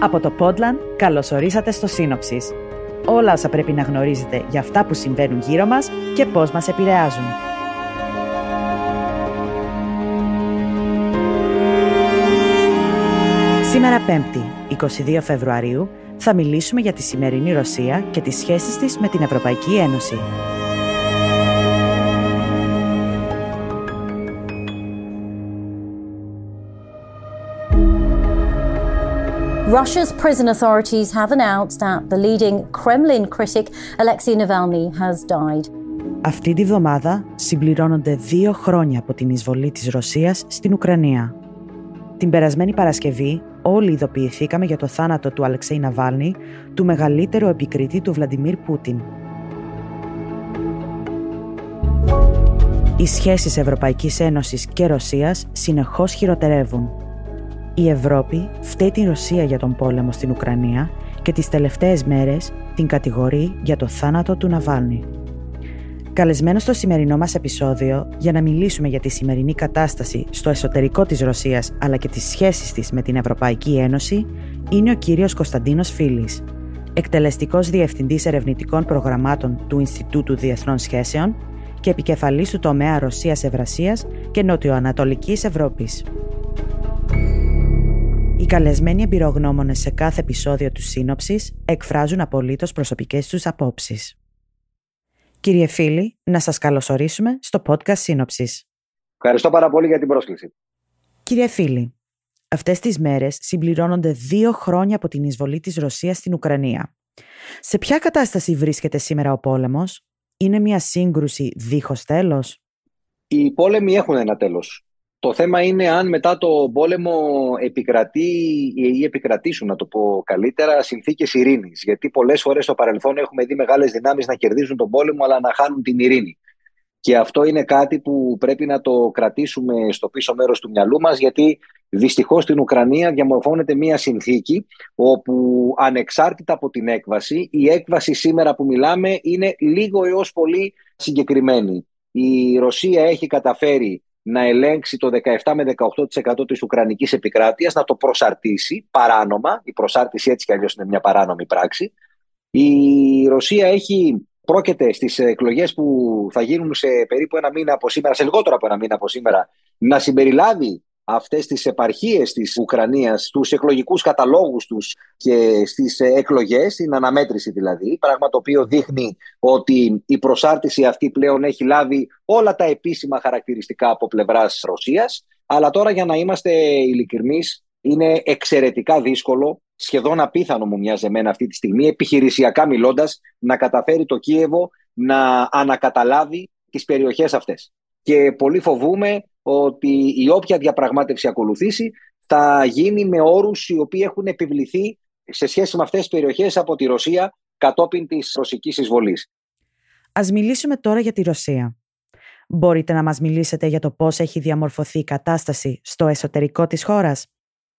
Από το Podland, καλώς ορίσατε στο Σύνοψης. Όλα όσα πρέπει να γνωρίζετε για αυτά που συμβαίνουν γύρω μας και πώς μας επηρεάζουν. Σήμερα 5η, 22 Φεβρουαρίου, θα μιλήσουμε για τη σημερινή Ρωσία και τις σχέσεις της με την Ευρωπαϊκή Ένωση. Russia's prison authorities have announced that the leading Kremlin critic Alexei Navalny has died. Αυτή τη βδομάδα συμπληρώνονται δύο χρόνια από την εισβολή της Ρωσίας στην Ουκρανία. Την περασμένη Παρασκευή όλοι ειδοποιηθήκαμε για το θάνατο του Αλεξέη Ναβάλνη, του μεγαλύτερου επικριτή του Βλαντιμίρ Πούτιν. Οι σχέσεις Ευρωπαϊκής Ένωσης και Ρωσίας συνεχώς χειροτερεύουν η Ευρώπη φταίει την Ρωσία για τον πόλεμο στην Ουκρανία και τις τελευταίες μέρες την κατηγορεί για το θάνατο του Ναβάλνη. Καλεσμένο στο σημερινό μας επεισόδιο για να μιλήσουμε για τη σημερινή κατάσταση στο εσωτερικό της Ρωσίας αλλά και τις σχέσεις της με την Ευρωπαϊκή Ένωση είναι ο κύριος Κωνσταντίνος Φίλης, εκτελεστικός διευθυντής ερευνητικών προγραμμάτων του Ινστιτούτου Διεθνών Σχέσεων και επικεφαλής του τομέα Ρωσίας Ευρασίας και Νοτιοανατολικής Ευρώπης. Οι καλεσμένοι εμπειρογνώμονες σε κάθε επεισόδιο του σύνοψης εκφράζουν απολύτως προσωπικές τους απόψεις. Κύριε φίλοι, να σας καλωσορίσουμε στο podcast Σύνοψης. Ευχαριστώ πάρα πολύ για την πρόσκληση. Κύριε φίλοι, αυτές τις μέρες συμπληρώνονται δύο χρόνια από την εισβολή της Ρωσίας στην Ουκρανία. Σε ποια κατάσταση βρίσκεται σήμερα ο πόλεμος, Είναι μια σύγκρουση δίχως τέλος; Οι πόλεμοι έχουν ένα τέλος. Το θέμα είναι αν μετά το πόλεμο επικρατεί ή επικρατήσουν, να το πω καλύτερα, συνθήκες ειρήνης. Γιατί πολλές φορές στο παρελθόν έχουμε δει μεγάλες δυνάμεις να κερδίζουν τον πόλεμο, αλλά να χάνουν την ειρήνη. Και αυτό είναι κάτι που πρέπει να το κρατήσουμε στο πίσω μέρος του μυαλού μας, γιατί δυστυχώς στην Ουκρανία διαμορφώνεται μια συνθήκη όπου ανεξάρτητα από την έκβαση, η έκβαση σήμερα που μιλάμε είναι λίγο έως πολύ συγκεκριμένη. Η Ρωσία έχει καταφέρει να ελέγξει το 17 με 18% της Ουκρανικής επικράτειας, να το προσαρτήσει παράνομα. Η προσάρτηση έτσι κι αλλιώς είναι μια παράνομη πράξη. Η Ρωσία έχει πρόκειται στις εκλογές που θα γίνουν σε περίπου ένα μήνα από σήμερα, σε λιγότερο από ένα μήνα από σήμερα, να συμπεριλάβει αυτές τις επαρχίες της Ουκρανίας στους εκλογικούς καταλόγους τους και στις εκλογές, στην αναμέτρηση δηλαδή, πράγμα το οποίο δείχνει ότι η προσάρτηση αυτή πλέον έχει λάβει όλα τα επίσημα χαρακτηριστικά από πλευράς Ρωσίας, αλλά τώρα για να είμαστε ειλικρινείς, είναι εξαιρετικά δύσκολο, σχεδόν απίθανο μου μοιάζει εμένα αυτή τη στιγμή, επιχειρησιακά μιλώντας, να καταφέρει το Κίεβο να ανακαταλάβει τις περιοχές αυτές. Και πολύ φοβούμε ότι η όποια διαπραγμάτευση ακολουθήσει θα γίνει με όρους οι οποίοι έχουν επιβληθεί σε σχέση με αυτές τις περιοχές από τη Ρωσία κατόπιν της ρωσικής εισβολής. Ας μιλήσουμε τώρα για τη Ρωσία. Μπορείτε να μας μιλήσετε για το πώς έχει διαμορφωθεί η κατάσταση στο εσωτερικό της χώρας;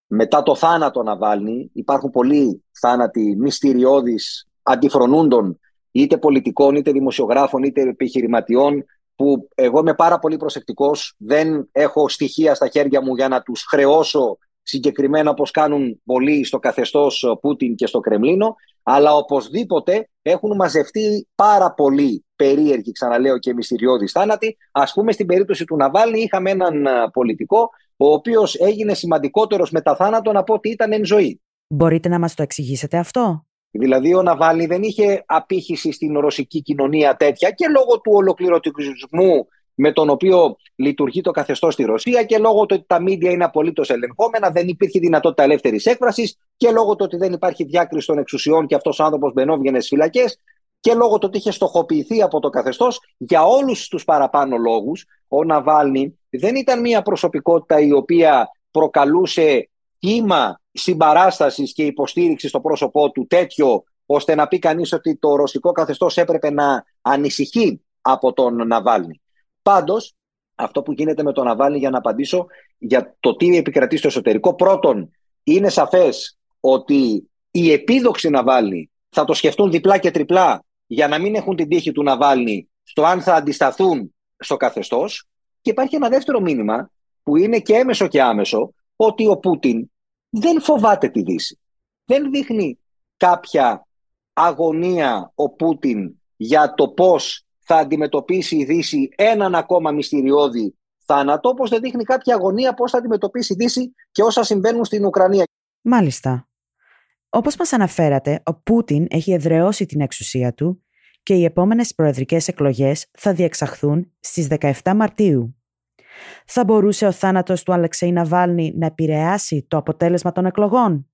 Μετά το θάνατο Ναβάλνη υπάρχουν πολλοί θάνατοι μυστηριώδεις αντιφρονούντων είτε πολιτικών, είτε δημοσιογράφων, είτε επιχειρηματιών που εγώ είμαι πάρα πολύ προσεκτικός, δεν έχω στοιχεία στα χέρια μου για να τους χρεώσω συγκεκριμένα όπως κάνουν πολλοί στο καθεστώς Πούτιν και στο Κρεμλίνο, αλλά οπωσδήποτε έχουν μαζευτεί πάρα πολύ περίεργοι, ξαναλέω και μυστηριώδεις θάνατοι. Ας πούμε στην περίπτωση του Ναβάλνη είχαμε έναν πολιτικό ο οποίος έγινε σημαντικότερος μετά θάνατον από ότι ήταν εν ζωή. Μπορείτε να μας το εξηγήσετε αυτό; Δηλαδή ο Ναβάλνη δεν είχε απήχηση στην ρωσική κοινωνία τέτοια και λόγω του ολοκληρωτισμού με τον οποίο λειτουργεί το καθεστώς στη Ρωσία και λόγω του ότι τα μίντια είναι απολύτως ελεγχόμενα, δεν υπήρχε δυνατότητα ελεύθερης έκφρασης και λόγω του ότι δεν υπάρχει διάκριση των εξουσιών και αυτός ο άνθρωπος μπαινόβγαινε στις φυλακές και λόγω του ότι είχε στοχοποιηθεί από το καθεστώς για όλους τους παραπάνω λόγους, ο Ναβάλνη δεν ήταν μια προσωπικότητα η οποία προκαλούσε κύμα συμπαράστασης και υποστήριξης στο πρόσωπό του τέτοιο, ώστε να πει κανείς ότι το ρωσικό καθεστώς έπρεπε να ανησυχεί από τον Ναβάλνη. Πάντως, αυτό που γίνεται με τον Ναβάλνη, για να απαντήσω για το τι επικρατεί στο εσωτερικό, πρώτον, είναι σαφές ότι οι επίδοξοι Ναβάλνη θα το σκεφτούν διπλά και τριπλά για να μην έχουν την τύχη του Ναβάλνη στο αν θα αντισταθούν στο καθεστώς. Και υπάρχει ένα δεύτερο μήνυμα που είναι και έμεσο και άμεσο, ότι ο Πούτιν δεν φοβάται τη Δύση. δεν δείχνει κάποια αγωνία ο Πούτιν για το πώς θα αντιμετωπίσει η Δύση έναν ακόμα μυστηριώδη θάνατο, όπως δεν δείχνει κάποια αγωνία πώς θα αντιμετωπίσει η Δύση και όσα συμβαίνουν στην Ουκρανία. Μάλιστα. Όπως μας αναφέρατε, ο Πούτιν έχει εδραιώσει την εξουσία του και οι επόμενες προεδρικές εκλογές θα διεξαχθούν στις 17 Μαρτίου. Θα μπορούσε ο θάνατος του Αλεξέη Ναβάλνη να επηρεάσει το αποτέλεσμα των εκλογών;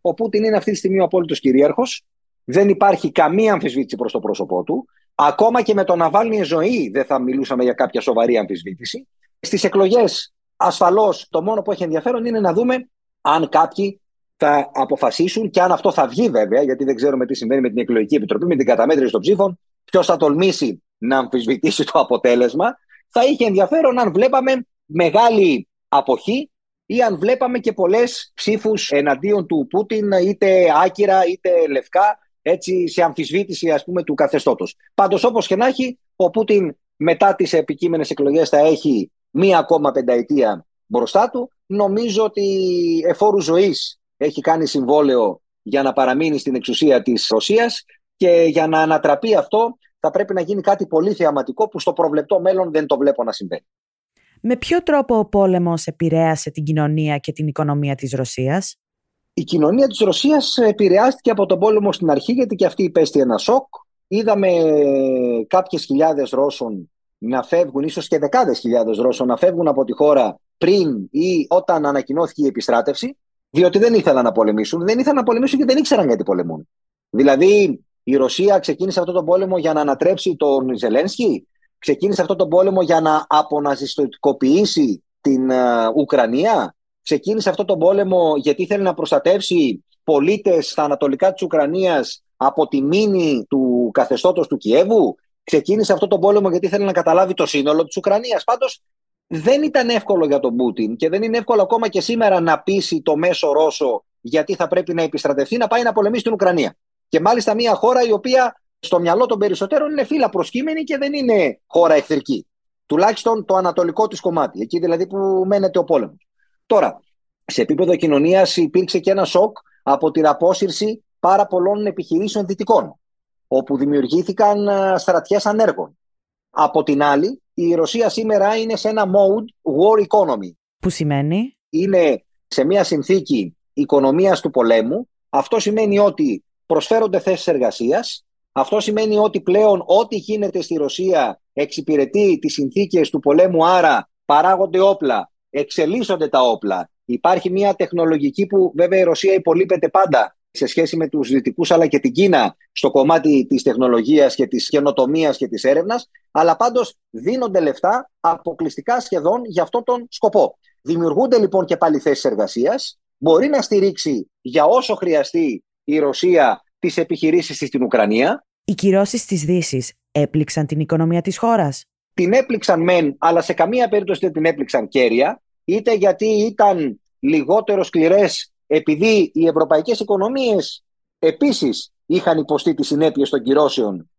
Ο Πούτιν είναι αυτή τη στιγμή ο απόλυτος κυρίαρχος. Δεν υπάρχει καμία αμφισβήτηση προς το πρόσωπό του. Ακόμα και με τον Ναβάλνη ζωή δεν θα μιλούσαμε για κάποια σοβαρή αμφισβήτηση. Στις εκλογές ασφαλώς το μόνο που έχει ενδιαφέρον είναι να δούμε αν κάποιοι θα αποφασίσουν και αν αυτό θα βγει βέβαια, γιατί δεν ξέρουμε τι συμβαίνει με την εκλογική επιτροπή, με την καταμέτρηση των ψήφων, ποιος θα τολμήσει να αμφισβητήσει το αποτέλεσμα. Θα είχε ενδιαφέρον αν βλέπαμε μεγάλη αποχή ή αν βλέπαμε και πολλές ψήφους εναντίον του Πούτιν, είτε άκυρα είτε λευκά, έτσι σε αμφισβήτηση ας πούμε του καθεστώτος. Πάντως όπως και να έχει, ο Πούτιν μετά τις επικείμενες εκλογές θα έχει μία ακόμα πενταετία μπροστά του. Νομίζω ότι εφόρου ζωής έχει κάνει συμβόλαιο για να παραμείνει στην εξουσία της Ρωσίας και για να ανατραπεί αυτό θα πρέπει να γίνει κάτι πολύ θεαματικό που στο προβλεπτό μέλλον δεν το βλέπω να συμβαίνει. Με ποιο τρόπο ο πόλεμος επηρέασε την κοινωνία και την οικονομία της Ρωσίας; Η κοινωνία της Ρωσίας επηρεάστηκε από τον πόλεμο στην αρχή γιατί και αυτή υπέστη ένα σοκ. Είδαμε κάποιες χιλιάδες Ρώσων να φεύγουν, ίσως και δεκάδες χιλιάδες Ρώσων να φεύγουν από τη χώρα πριν ή όταν ανακοινώθηκε η επιστράτευση, διότι δεν ήθελαν να πολεμήσουν. Δεν ήθελαν να πολεμήσουν και δεν ήξεραν γιατί πολεμούν. Δηλαδή, η Ρωσία ξεκίνησε αυτόν τον πόλεμο για να ανατρέψει τον Ζελένσκι, ξεκίνησε αυτόν τον πόλεμο για να αποναζιστικοποιήσει την uh, Ουκρανία, ξεκίνησε αυτόν τον πόλεμο γιατί ήθελε να προστατεύσει πολίτες στα ανατολικά της Ουκρανίας από τη μήνυ του καθεστώτος του Κιέβου, ξεκίνησε αυτόν τον πόλεμο γιατί ήθελε να καταλάβει το σύνολο της Ουκρανίας. Πάντως δεν ήταν εύκολο για τον Πούτιν και δεν είναι εύκολο ακόμα και σήμερα να πείσει το μέσο Ρώσο γιατί θα πρέπει να επιστρατευτεί να πάει να πολεμήσει την Ουκρανία. Και μάλιστα μια χώρα η οποία στο μυαλό των περισσότερων είναι φύλλα προσκύμενη και δεν είναι χώρα εχθρική. Τουλάχιστον το ανατολικό της κομμάτι, εκεί δηλαδή που μένεται ο πόλεμος. Τώρα, σε επίπεδο κοινωνίας υπήρξε και ένα σοκ από την απόσυρση πάρα πολλών επιχειρήσεων δυτικών, όπου δημιουργήθηκαν στρατιές ανέργων. Από την άλλη, η Ρωσία σήμερα είναι σε ένα mode war economy. Που σημαίνει; Είναι σε μια συνθήκη οικονομίας του πολέμου. Αυτό σημαίνει ότι προσφέρονται θέσεις εργασίας. Αυτό σημαίνει ότι πλέον ό,τι γίνεται στη Ρωσία εξυπηρετεί τις συνθήκες του πολέμου, άρα παράγονται όπλα, εξελίσσονται τα όπλα. Υπάρχει μια τεχνολογική που βέβαια η Ρωσία υπολείπεται πάντα σε σχέση με τους δυτικούς αλλά και την Κίνα στο κομμάτι της τεχνολογίας και της καινοτομίας και της έρευνας, αλλά πάντως δίνονται λεφτά αποκλειστικά σχεδόν για αυτόν τον σκοπό. Δημιουργούνται λοιπόν και πάλι θέσεις εργασίας, μπορεί να στηρίξει για όσο χρειαστεί η Ρωσία τις επιχειρήσεις της στην Ουκρανία. Οι κυρώσεις της Δύσης έπληξαν την οικονομία της χώρας. Την έπληξαν μεν, αλλά σε καμία περίπτωση δεν την έπληξαν κέρια, είτε γιατί ήταν λιγότερο σκληρές επειδή οι ευρωπαϊκές οικονομίες επίσης είχαν υποστεί τις συνέπειες των κυρώσεων.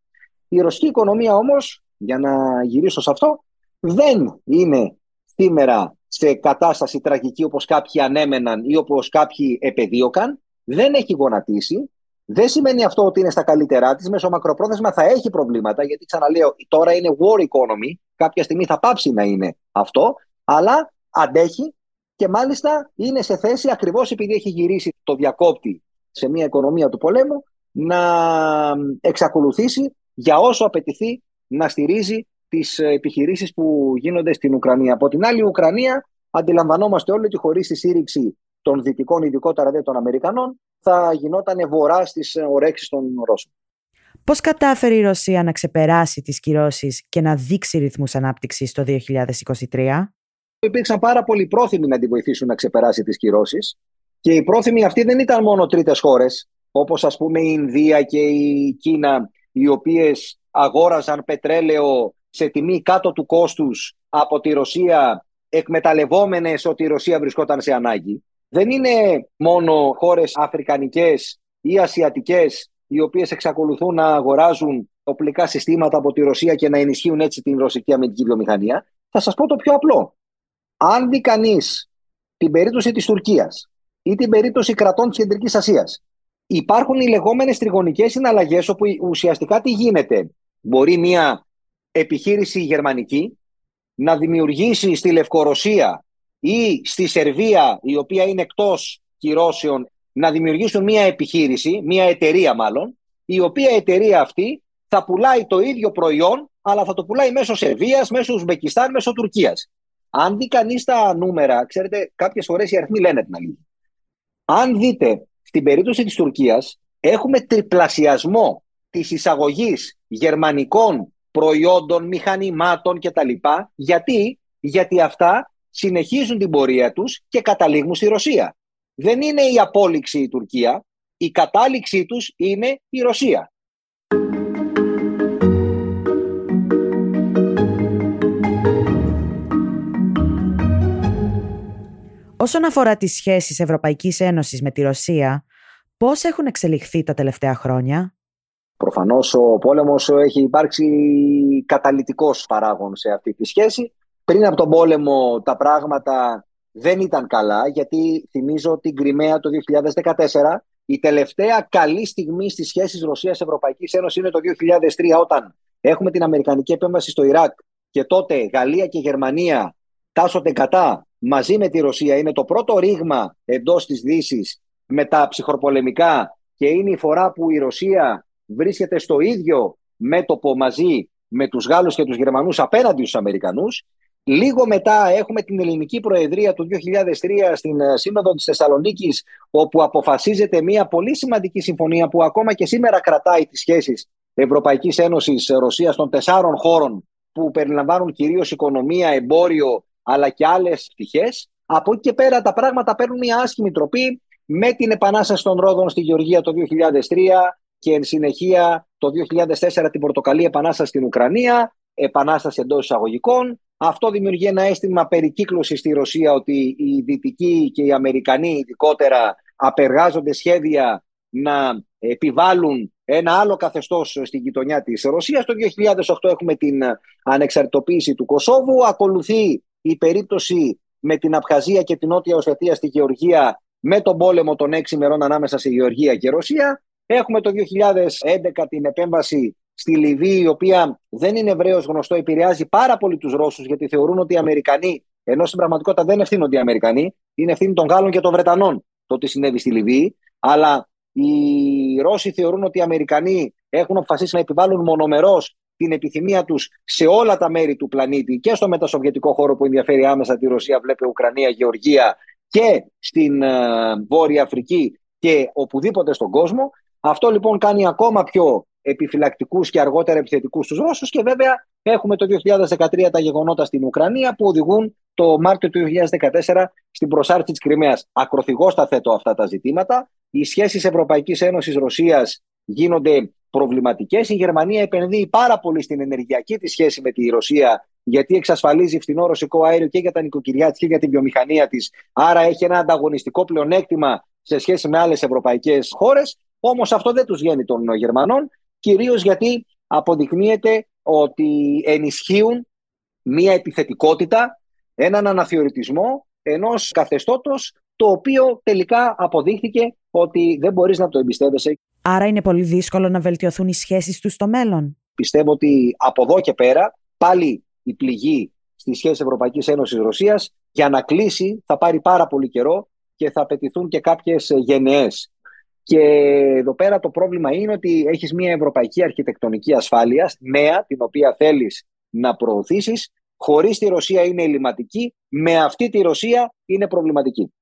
Η ρωσική οικονομία όμως, για να γυρίσω σε αυτό, δεν είναι σήμερα σε κατάσταση τραγική όπως κάποιοι ανέμεναν ή όπως κάποιοι επεδίωκαν, δεν έχει γονατίσει. Δεν σημαίνει αυτό ότι είναι στα καλύτερά της. Μέσω μακροπρόθεσμα θα έχει προβλήματα, γιατί ξαναλέω, τώρα είναι war economy. Κάποια στιγμή θα πάψει να είναι αυτό, αλλά αντέχει και μάλιστα είναι σε θέση ακριβώς επειδή έχει γυρίσει το διακόπτη σε μια οικονομία του πολέμου να εξακολουθήσει για όσο απαιτηθεί να στηρίζει τις επιχειρήσεις που γίνονται στην Ουκρανία. Από την άλλη η Ουκρανία αντιλαμβανόμαστε όλοι ότι χωρίς τη στήριξη των δυτικών, ειδικότερα δε των Αμερικανών, θα γινόταν βορρά στις ορέξεις των Ρώσων. Πώς κατάφερε η Ρωσία να ξεπεράσει τις κυρώσεις και να δείξει ρυθμούς ανάπτυξης το 2023? υπήρξαν πάρα πολλοί πρόθυμοι να τη βοηθήσουν να ξεπεράσει τις κυρώσεις και οι πρόθυμοι αυτοί δεν ήταν μόνο τρίτες χώρες όπως ας πούμε η Ινδία και η Κίνα οι οποίες αγόραζαν πετρέλαιο σε τιμή κάτω του κόστους από τη Ρωσία εκμεταλλευόμενες ότι η Ρωσία βρισκόταν σε ανάγκη. Δεν είναι μόνο χώρες αφρικανικές ή ασιατικές οι οποίες εξακολουθούν να αγοράζουν οπλικά συστήματα από τη Ρωσία και να ενισχύουν έτσι την ρωσική αμυντική βιομηχανία. Θα σας πω το πιο απλό. Αν δει κανείς την περίπτωση της Τουρκίας ή την περίπτωση κρατών της Κεντρικής Ασίας, υπάρχουν οι λεγόμενες τριγωνικές συναλλαγές όπου ουσιαστικά τι γίνεται. Μπορεί μια επιχείρηση γερμανική να δημιουργήσει στη Λευκορωσία ή στη Σερβία η οποία είναι εκτός κυρώσεων να δημιουργήσουν μια επιχείρηση, μια εταιρεία μάλλον, η οποία εταιρεία αυτή θα πουλάει το ίδιο προϊόν, αλλά θα το πουλάει μέσω Σερβίας, μέσω Ουσμπεκιστάν, μέσω Τουρκίας. Αν δει κανείς τα νούμερα, ξέρετε, κάποιες φορές οι αριθμοί λένε την αλήθεια. Αν δείτε στην περίπτωση της Τουρκίας, έχουμε τριπλασιασμό της εισαγωγής γερμανικών προϊόντων, μηχανημάτων κτλ. Γιατί, Γιατί αυτά συνεχίζουν την πορεία τους και καταλήγουν στη Ρωσία. Δεν είναι η απόλυξη η Τουρκία, η κατάληξή τους είναι η Ρωσία. Όσον αφορά τις σχέσεις Ευρωπαϊκής Ένωσης με τη Ρωσία, πώς έχουν εξελιχθεί τα τελευταία χρόνια; Προφανώς ο πόλεμος έχει υπάρξει καταλυτικός παράγον σε αυτή τη σχέση. Πριν από τον πόλεμο τα πράγματα δεν ήταν καλά, γιατί θυμίζω την Κρυμαία το 2014. Η τελευταία καλή στιγμή στις σχέσεις Ρωσίας-Ευρωπαϊκής Ένωσης είναι το 2003, όταν έχουμε την Αμερικανική επέμβαση στο Ιράκ και τότε Γαλλία και Γερμανία τάσσονται κατά μαζί με τη Ρωσία. Είναι το πρώτο ρήγμα εντός της δύσης με τα ψυχροπολεμικά και είναι η φορά που η Ρωσία βρίσκεται στο ίδιο μέτωπο μαζί με τους Γάλλους και τους Γερμανούς απέναντι στους Αμερικανούς Λίγο μετά έχουμε την ελληνική προεδρία του 2003 στην ε, Σύνοδο της Θεσσαλονίκης όπου αποφασίζεται μια πολύ σημαντική συμφωνία που ακόμα και σήμερα κρατάει τις σχέσεις Ευρωπαϊκής Ένωσης Ρωσίας των τεσσάρων χώρων που περιλαμβάνουν κυρίως οικονομία, εμπόριο αλλά και άλλες πτυχές. Από εκεί και πέρα τα πράγματα παίρνουν μια άσχημη τροπή με την επανάσταση των Ρόδων στη Γεωργία το 2003 και εν συνεχεία το 2004 την Πορτοκαλή Επανάσταση στην Ουκρανία, επανάσταση εντός εισαγωγικών, αυτό δημιουργεί ένα αίσθημα περικύκλωσης στη Ρωσία ότι οι Δυτικοί και οι Αμερικανοί ειδικότερα απεργάζονται σχέδια να επιβάλλουν ένα άλλο καθεστώς στη γειτονιά της Ρωσίας. Το 2008 έχουμε την ανεξαρτητοποίηση του Κωσόβου. Ακολουθεί η περίπτωση με την Απχαζία και την Νότια Οσβετία στη Γεωργία με τον πόλεμο των έξι μερών ανάμεσα σε Γεωργία και Ρωσία. Έχουμε το 2011 την επέμβαση στη Λιβύη, η οποία δεν είναι ευρέως γνωστό, επηρεάζει πάρα πολύ τους Ρώσους, γιατί θεωρούν ότι οι Αμερικανοί, ενώ στην πραγματικότητα δεν ευθύνονται οι Αμερικανοί, είναι ευθύνη των Γάλλων και των Βρετανών το τι συνέβη στη Λιβύη. Αλλά οι Ρώσοι θεωρούν ότι οι Αμερικανοί έχουν αποφασίσει να επιβάλλουν μονομερός την επιθυμία τους σε όλα τα μέρη του πλανήτη και στο μετασοβιετικό χώρο που ενδιαφέρει άμεσα τη Ρωσία, βλέπει Ουκρανία, Γεωργία και στην uh, Βόρεια Αφρική και οπουδήποτε στον κόσμο. Αυτό λοιπόν κάνει ακόμα πιο επιφυλακτικούς και αργότερα επιθετικούς στους Ρώσους και βέβαια έχουμε το 2013 τα γεγονότα στην Ουκρανία που οδηγούν το Μάρτιο του 2014 στην προσάρτηση της Κρυμαίας. Ακροθυγώς θα θέτω αυτά τα ζητήματα. Οι σχέσεις Ευρωπαϊκής Ένωσης Ρωσίας γίνονται προβληματικές. Η Γερμανία επενδύει πάρα πολύ στην ενεργειακή τη σχέση με τη Ρωσία γιατί εξασφαλίζει φθηνό ρωσικό αέριο και για τα νοικοκυριά της και για την βιομηχανία της. Άρα έχει ένα ανταγωνιστικό πλεονέκτημα σε σχέση με άλλες ευρωπαϊκές χώρες. Όμως αυτό δεν τους βγαίνει των Γερμανών κυρίως γιατί αποδεικνύεται ότι ενισχύουν μία επιθετικότητα, έναν αναθεωρητισμό ενός καθεστώτος το οποίο τελικά αποδείχθηκε ότι δεν μπορείς να το εμπιστεύεσαι. Άρα είναι πολύ δύσκολο να βελτιωθούν οι σχέσεις τους στο μέλλον. Πιστεύω ότι από εδώ και πέρα πάλι η πληγή στη σχέση Ευρωπαϊκής Ένωσης Ρωσίας για να κλείσει θα πάρει πάρα πολύ καιρό και θα απαιτηθούν και κάποιες γενναίες και εδώ πέρα το πρόβλημα είναι ότι έχεις μια ευρωπαϊκή αρχιτεκτονική ασφάλειας, νέα, την οποία θέλεις να προωθήσεις, χωρίς τη Ρωσία είναι ελληματική, με αυτή τη Ρωσία είναι προβληματική.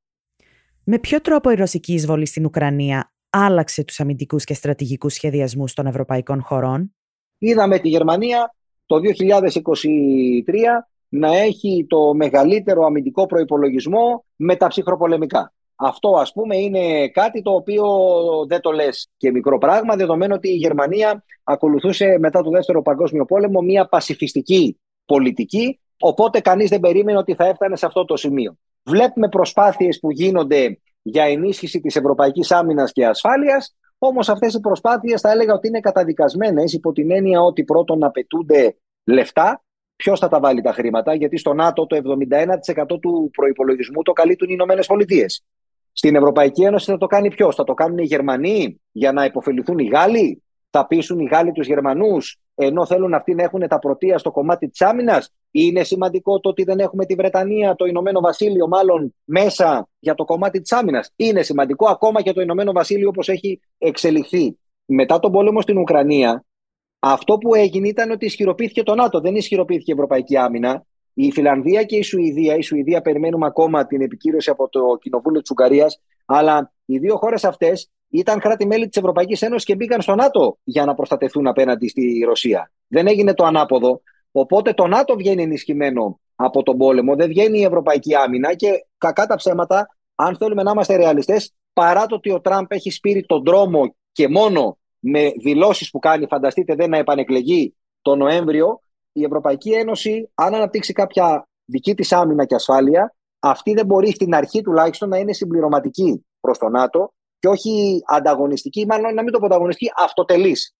Με ποιο τρόπο η ρωσική εισβολή στην Ουκρανία άλλαξε τους αμυντικούς και στρατηγικούς σχεδιασμούς των ευρωπαϊκών χωρών; Είδαμε τη Γερμανία το 2023 να έχει το μεγαλύτερο αμυντικό προϋπολογισμό με τα ψυχροπολεμικά. Αυτό ας πούμε είναι κάτι το οποίο δεν το λες και μικρό πράγμα δεδομένου ότι η Γερμανία ακολουθούσε μετά το δεύτερο παγκόσμιο πόλεμο μια πασιφιστική πολιτική οπότε κανείς δεν περίμενε ότι θα έφτανε σε αυτό το σημείο. Βλέπουμε προσπάθειες που γίνονται για ενίσχυση της ευρωπαϊκής άμυνας και ασφάλειας όμως αυτές οι προσπάθειες θα έλεγα ότι είναι καταδικασμένες υπό την έννοια ότι πρώτον απαιτούνται λεφτά Ποιος θα τα βάλει τα χρήματα, γιατί στο ΝΑΤΟ το 71% του προπολογισμού το καλύπτουν οι Ηνωμένες Πολιτείες. Στην Ευρωπαϊκή Ένωση θα το κάνει ποιος, θα το κάνουν οι Γερμανοί για να υποφεληθούν οι Γάλλοι, θα πείσουν οι Γάλλοι τους Γερμανούς, ενώ θέλουν αυτοί να έχουν τα πρωτεία στο κομμάτι της άμυνας; Είναι σημαντικό το ότι δεν έχουμε τη Βρετανία, το Ηνωμένο Βασίλειο, μάλλον μέσα για το κομμάτι της άμυνας; Είναι σημαντικό ακόμα και το Ηνωμένο Βασίλειο όπως έχει εξελιχθεί. Μετά τον πόλεμο στην Ουκρανία, αυτό που έγινε ήταν ότι ισχυροποιήθηκε το ΝΑΤΟ, δεν ισχυροποιήθηκε η Ευρωπαϊκή Άμυνα. Η Φιλανδία και η Σουηδία, η Σουηδία περιμένουμε ακόμα την επικύρωση από το Κοινοβούλιο της Ουγγαρίας, αλλά οι δύο χώρες αυτές ήταν κράτη-μέλη της Ευρωπαϊκής Ένωσης και μπήκαν στο ΝΑΤΟ για να προστατευτούν απέναντι στη Ρωσία. Δεν έγινε το ανάποδο. Οπότε το ΝΑΤΟ βγαίνει ενισχυμένο από τον πόλεμο, δεν βγαίνει η Ευρωπαϊκή Άμυνα και κακά τα ψέματα, αν θέλουμε να είμαστε ρεαλιστές, παρά το ότι ο Τραμπ έχει σπείρει τον δρόμο και μόνο με δηλώσεις που κάνει, φανταστείτε δεν να επανεκλεγεί το Νοέμβριο, η Ευρωπαϊκή Ένωση, αν αναπτύξει κάποια δική της άμυνα και ασφάλεια, αυτή δεν μπορεί στην αρχή τουλάχιστον να είναι συμπληρωματική προς το ΝΑΤΟ και όχι ανταγωνιστική, μάλλον να μην το πω ανταγωνιστική, αυτοτελής.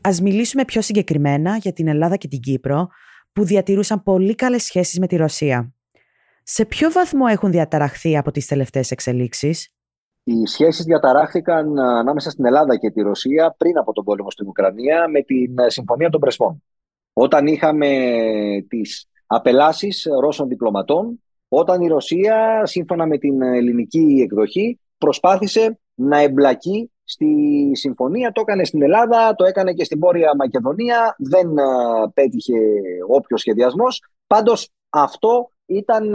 Ας μιλήσουμε πιο συγκεκριμένα για την Ελλάδα και την Κύπρο, που διατηρούσαν πολύ καλές σχέσεις με τη Ρωσία. Σε ποιο βαθμό έχουν διαταραχθεί από τις τελευταίες εξελίξεις; Οι σχέσεις διαταράχθηκαν ανάμεσα στην Ελλάδα και τη Ρωσία πριν από τον πόλεμο στην Ουκρανία με την Συμφωνία των Πρεσπών. Όταν είχαμε τις απελάσεις Ρώσων διπλωματών, όταν η Ρωσία, σύμφωνα με την ελληνική εκδοχή, προσπάθησε να εμπλακεί στη συμφωνία. Το έκανε στην Ελλάδα, το έκανε και στην Βόρεια Μακεδονία. Δεν πέτυχε όποιος σχεδιασμός. Πάντως αυτό ήταν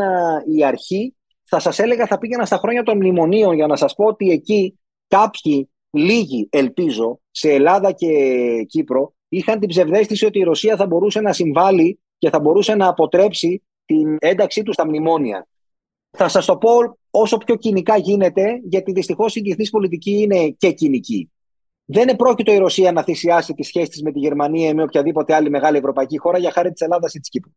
η αρχή. Θα σας έλεγα, θα πήγαινα στα χρόνια των μνημονίων για να σας πω ότι εκεί κάποιοι, λίγοι ελπίζω, σε Ελλάδα και Κύπρο, είχαν την ψευδέστηση ότι η Ρωσία θα μπορούσε να συμβάλλει και θα μπορούσε να αποτρέψει την ένταξή τους στα μνημόνια. Θα σας το πω όσο πιο κοινικά γίνεται, γιατί δυστυχώς η διεθνής πολιτική είναι και κοινική. Δεν επρόκειτο η Ρωσία να θυσιάσει τις σχέσεις τη με τη Γερμανία ή με οποιαδήποτε άλλη μεγάλη ευρωπαϊκή χώρα για χάρη της Ελλάδας ή της Κύπρου.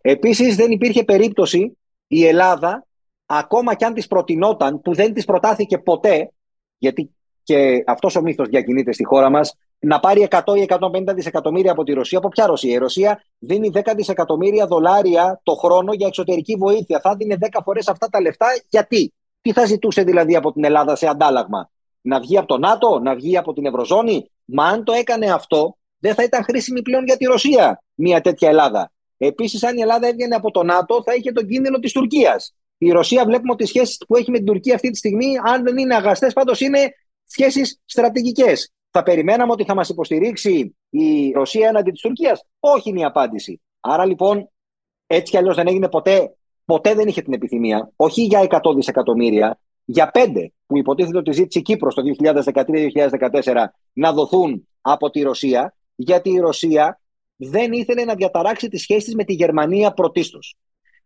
Επίσης, δεν υπήρχε περίπτωση η Ελλάδα, ακόμα κι αν της προτινόταν, που δεν της προτάθηκε ποτέ, γιατί και αυτός ο μύθος διακινείται στη χώρα μας, να πάρει 100 ή 150 δισεκατομμύρια από τη Ρωσία. Από ποια Ρωσία; Η Ρωσία δίνει 10 δισεκατομμύρια δολάρια το χρόνο για εξωτερική βοήθεια. Θα δίνει 10 φορές αυτά τα λεφτά. Γιατί; Τι θα ζητούσε δηλαδή από την Ελλάδα σε αντάλλαγμα, Να βγει από το ΝΑΤΟ, να βγει από την Ευρωζώνη; Μα αν το έκανε αυτό, δεν θα ήταν χρήσιμη πλέον για τη Ρωσία μια τέτοια Ελλάδα. Επίσης, αν η Ελλάδα έβγαινε από το ΝΑΤΟ, θα είχε τον κίνδυνο της Τουρκίας. Η Ρωσία βλέπουμε ότι οι σχέσεις που έχει με την Τουρκία αυτή τη στιγμή, αν δεν είναι αγαστές, πάντως είναι σχέσεις στρατηγικές. Θα περιμέναμε ότι θα μας υποστηρίξει η Ρωσία έναντι της Τουρκίας; Όχι είναι η απάντηση. Άρα λοιπόν, έτσι κι αλλιώς δεν έγινε ποτέ, ποτέ δεν είχε την επιθυμία, όχι για 100 δισεκατομμύρια, για 5 που υποτίθεται ότι ζήτησε η Κύπρος το 2013-2014 να δοθούν από τη Ρωσία, γιατί η Ρωσία δεν ήθελε να διαταράξει τις σχέσεις με τη Γερμανία πρωτίστως.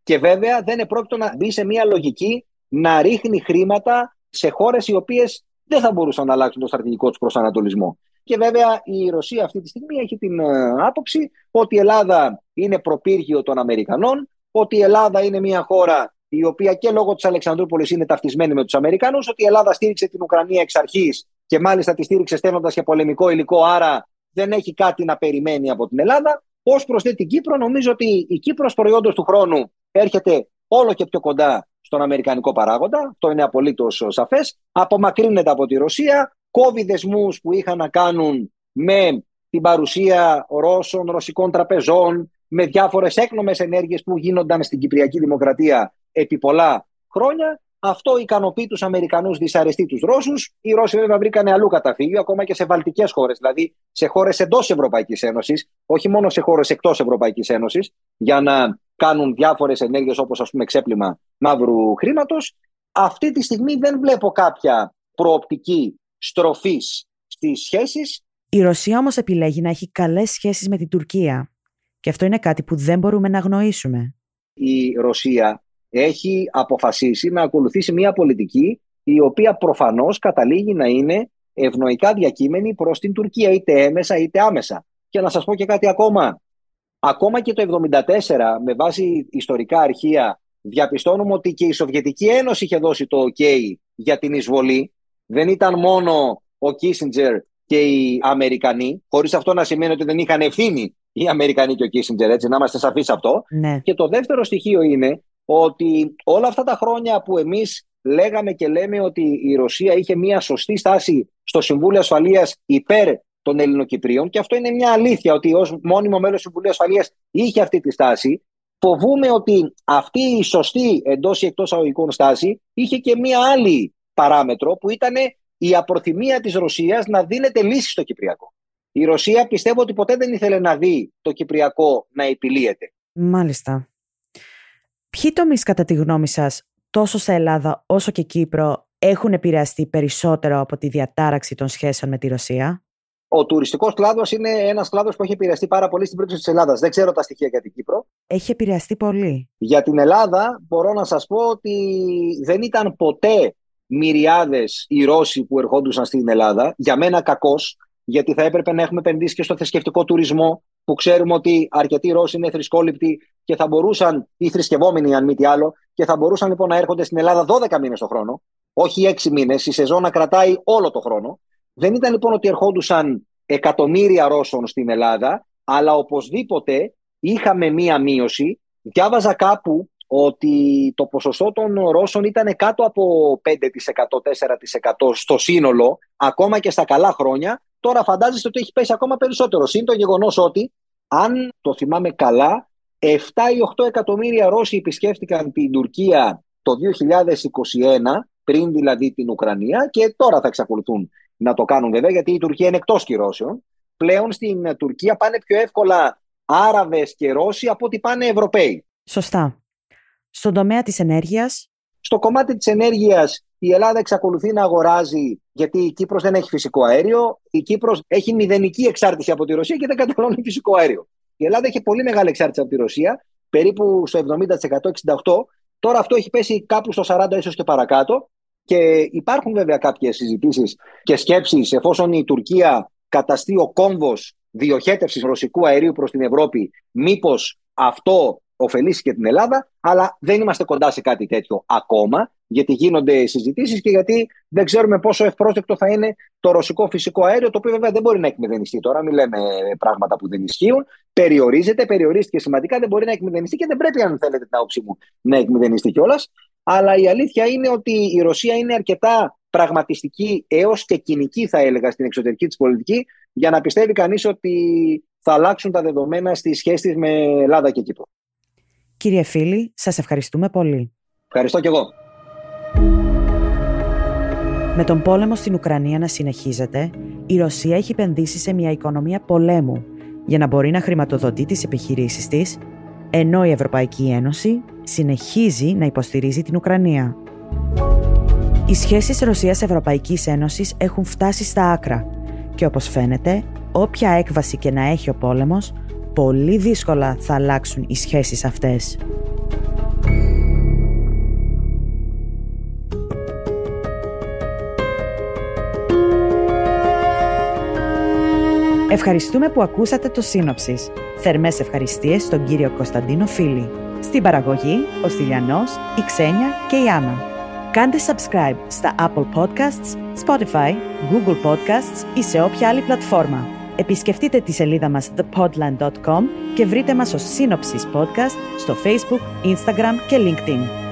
Και βέβαια δεν επρόκειτο να μπει σε μια λογική να ρίχνει χρήματα σε χώρες οι οποίες δεν θα μπορούσαν να αλλάξουν το στρατηγικό τους προσανατολισμό. Και βέβαια η Ρωσία αυτή τη στιγμή έχει την ε, άποψη ότι η Ελλάδα είναι προπύργιο των Αμερικανών, ότι η Ελλάδα είναι μια χώρα η οποία και λόγω της Αλεξανδρούπολης είναι ταυτισμένη με τους Αμερικανούς, ότι η Ελλάδα στήριξε την Ουκρανία εξ αρχής και μάλιστα τη στήριξε στέλνοντας και πολεμικό υλικό, άρα δεν έχει κάτι να περιμένει από την Ελλάδα. Ω προ την Κύπρο, νομίζω ότι η Κύπρος προϊόντος του χρόνου έρχεται όλο και πιο κοντά στον Αμερικανικό παράγοντα. Αυτό είναι απολύτως σαφές. Απομακρύνεται από τη Ρωσία, κόβει δεσμούς που είχαν να κάνουν με την παρουσία Ρώσων, ρωσικών τραπεζών, με διάφορες έκνομες ενέργειες που γίνονταν στην Κυπριακή Δημοκρατία επί πολλά χρόνια. Αυτό ικανοποιεί τους Αμερικανούς, δυσαρεστεί τους Ρώσους. Οι Ρώσοι βέβαια βρήκαν αλλού καταφύγιο, ακόμα και σε βαλτικές χώρες, δηλαδή σε χώρες εντός Ευρωπαϊκής Ένωσης, όχι μόνο σε χώρες εκτός Ευρωπαϊκής Ένωσης, για να κάνουν διάφορες ενέργειες όπως ας πούμε ξέπλυμα μαύρου χρήματος. Αυτή τη στιγμή δεν βλέπω κάποια προοπτική στροφής στις σχέσεις. Η Ρωσία όμως επιλέγει να έχει καλές σχέσεις με την Τουρκία. Και αυτό είναι κάτι που δεν μπορούμε να αγνοήσουμε. Η Ρωσία έχει αποφασίσει να ακολουθήσει μια πολιτική η οποία προφανώς καταλήγει να είναι ευνοϊκά διακείμενη προς την Τουρκία είτε έμεσα είτε άμεσα. Και να σας πω και κάτι ακόμα. Ακόμα και το 1974, με βάση ιστορικά αρχεία, διαπιστώνουμε ότι και η Σοβιετική Ένωση είχε δώσει το OK για την εισβολή. Δεν ήταν μόνο ο Κίσιντζερ και οι Αμερικανοί, χωρίς αυτό να σημαίνει ότι δεν είχαν ευθύνη οι Αμερικανοί και ο Κίσιντζερ, έτσι, να είμαστε σαφείς αυτό. Ναι. Και το δεύτερο στοιχείο είναι ότι όλα αυτά τα χρόνια που εμείς λέγαμε και λέμε ότι η Ρωσία είχε μια σωστή στάση στο Συμβούλιο Ασφαλείας υπέρ των Ελληνοκυπρίων, και αυτό είναι μια αλήθεια ότι ως μόνιμο μέλος του Συμβουλίου Ασφαλείας είχε αυτή τη στάση. Φοβούμε ότι αυτή η σωστή εντός ή εκτός αγωγικών στάση είχε και μια άλλη παράμετρο που ήταν η απροθυμία της Ρωσίας να δίνεται λύση στο Κυπριακό. Η Ρωσία πιστεύω ότι ποτέ δεν ήθελε να δει το Κυπριακό να επιλύεται. Μάλιστα. Ποιοι τομείς κατά τη γνώμη σας τόσο σε Ελλάδα όσο και Κύπρο έχουν επηρεαστεί περισσότερο από τη διατάραξη των σχέσεων με τη Ρωσία; Ο τουριστικός κλάδος είναι ένας κλάδος που έχει επηρεαστεί πάρα πολύ στην περίπτωση της Ελλάδας. Δεν ξέρω τα στοιχεία για την Κύπρο. Έχει επηρεαστεί πολύ. Για την Ελλάδα, μπορώ να σας πω ότι δεν ήταν ποτέ μυριάδες οι Ρώσοι που ερχόντουσαν στην Ελλάδα. Για μένα κακό, γιατί θα έπρεπε να έχουμε επενδύσει και στο θρησκευτικό τουρισμό, που ξέρουμε ότι αρκετοί Ρώσοι είναι θρησκόληπτοι και θα μπορούσαν, ή θρησκευόμενοι αν μη τι άλλο, και θα μπορούσαν λοιπόν να έρχονται στην Ελλάδα 12 μήνες το χρόνο, όχι 6 μήνες. Η σεζόν να κρατάει όλο το χρόνο. Δεν ήταν λοιπόν ότι ερχόντουσαν εκατομμύρια Ρώσων στην Ελλάδα, αλλά οπωσδήποτε είχαμε μία μείωση. Διάβαζα κάπου ότι το ποσοστό των Ρώσων ήταν κάτω από 5%, 4% στο σύνολο, ακόμα και στα καλά χρόνια. Τώρα φαντάζεστε ότι έχει πέσει ακόμα περισσότερο. Συν το γεγονός ότι, αν το θυμάμαι καλά, 7 ή 8 εκατομμύρια Ρώσοι επισκέφτηκαν την Τουρκία το 2021, πριν δηλαδή την Ουκρανία, και τώρα θα εξακολουθούν να το κάνουν βέβαια, γιατί η Τουρκία είναι εκτός κυρώσεων. Πλέον στην Τουρκία πάνε πιο εύκολα Άραβες και Ρώσοι από ότι πάνε Ευρωπαίοι. Σωστά. Στον τομέα της ενέργειας. Στο κομμάτι της ενέργειας η Ελλάδα εξακολουθεί να αγοράζει γιατί η Κύπρος δεν έχει φυσικό αέριο. Η Κύπρος έχει μηδενική εξάρτηση από τη Ρωσία και δεν καταναλώνει φυσικό αέριο. Η Ελλάδα έχει πολύ μεγάλη εξάρτηση από τη Ρωσία, περίπου στο 70%, 68%. Τώρα αυτό έχει πέσει κάπου στο 40% ίσως και παρακάτω. Και υπάρχουν βέβαια κάποιες συζητήσεις και σκέψεις εφόσον η Τουρκία καταστεί ο κόμβος διοχέτευσης ρωσικού αερίου προς την Ευρώπη, μήπως αυτό ωφελήσει και την Ελλάδα, αλλά δεν είμαστε κοντά σε κάτι τέτοιο ακόμα, γιατί γίνονται συζητήσεις και γιατί δεν ξέρουμε πόσο ευπρόσδεκτο θα είναι το ρωσικό φυσικό αέριο, το οποίο βέβαια δεν μπορεί να εκμηδενιστεί τώρα. Μην λέμε πράγματα που δεν ισχύουν. Περιορίζεται, περιορίστηκε σημαντικά, δεν μπορεί να εκμηδενιστεί και δεν πρέπει, αν θέλετε την άποψή μου, να εκμηδενιστεί κιόλας. Αλλά η αλήθεια είναι ότι η Ρωσία είναι αρκετά πραγματιστική έως και κοινική θα έλεγα στην εξωτερική της πολιτική για να πιστεύει κανείς ότι θα αλλάξουν τα δεδομένα στις σχέσεις με Ελλάδα και Κύπρο. Κύριε Φίλη, σας ευχαριστούμε πολύ. Ευχαριστώ και εγώ. Με τον πόλεμο στην Ουκρανία να συνεχίζεται, η Ρωσία έχει επενδύσει σε μια οικονομία πολέμου για να μπορεί να χρηματοδοτεί τις επιχειρήσεις της, ενώ η Ευρωπαϊκή Ένωση συνεχίζει να υποστηρίζει την Ουκρανία. Οι σχέσεις Ρωσίας-Ευρωπαϊκής Ένωσης έχουν φτάσει στα άκρα και όπως φαίνεται, όποια έκβαση και να έχει ο πόλεμος, πολύ δύσκολα θα αλλάξουν οι σχέσεις αυτές. Ευχαριστούμε που ακούσατε το σύνοψης. Θερμές ευχαριστίες στον κύριο Κωνσταντίνο Φίλη. Στην παραγωγή, ο Στυλιανός, η Ξένια και η Άννα. Κάντε subscribe στα Apple Podcasts, Spotify, Google Podcasts ή σε όποια άλλη πλατφόρμα. Επισκεφτείτε τη σελίδα μας thepodland.com και βρείτε μας ως Σύνοψης Podcast στο Facebook, Instagram και LinkedIn.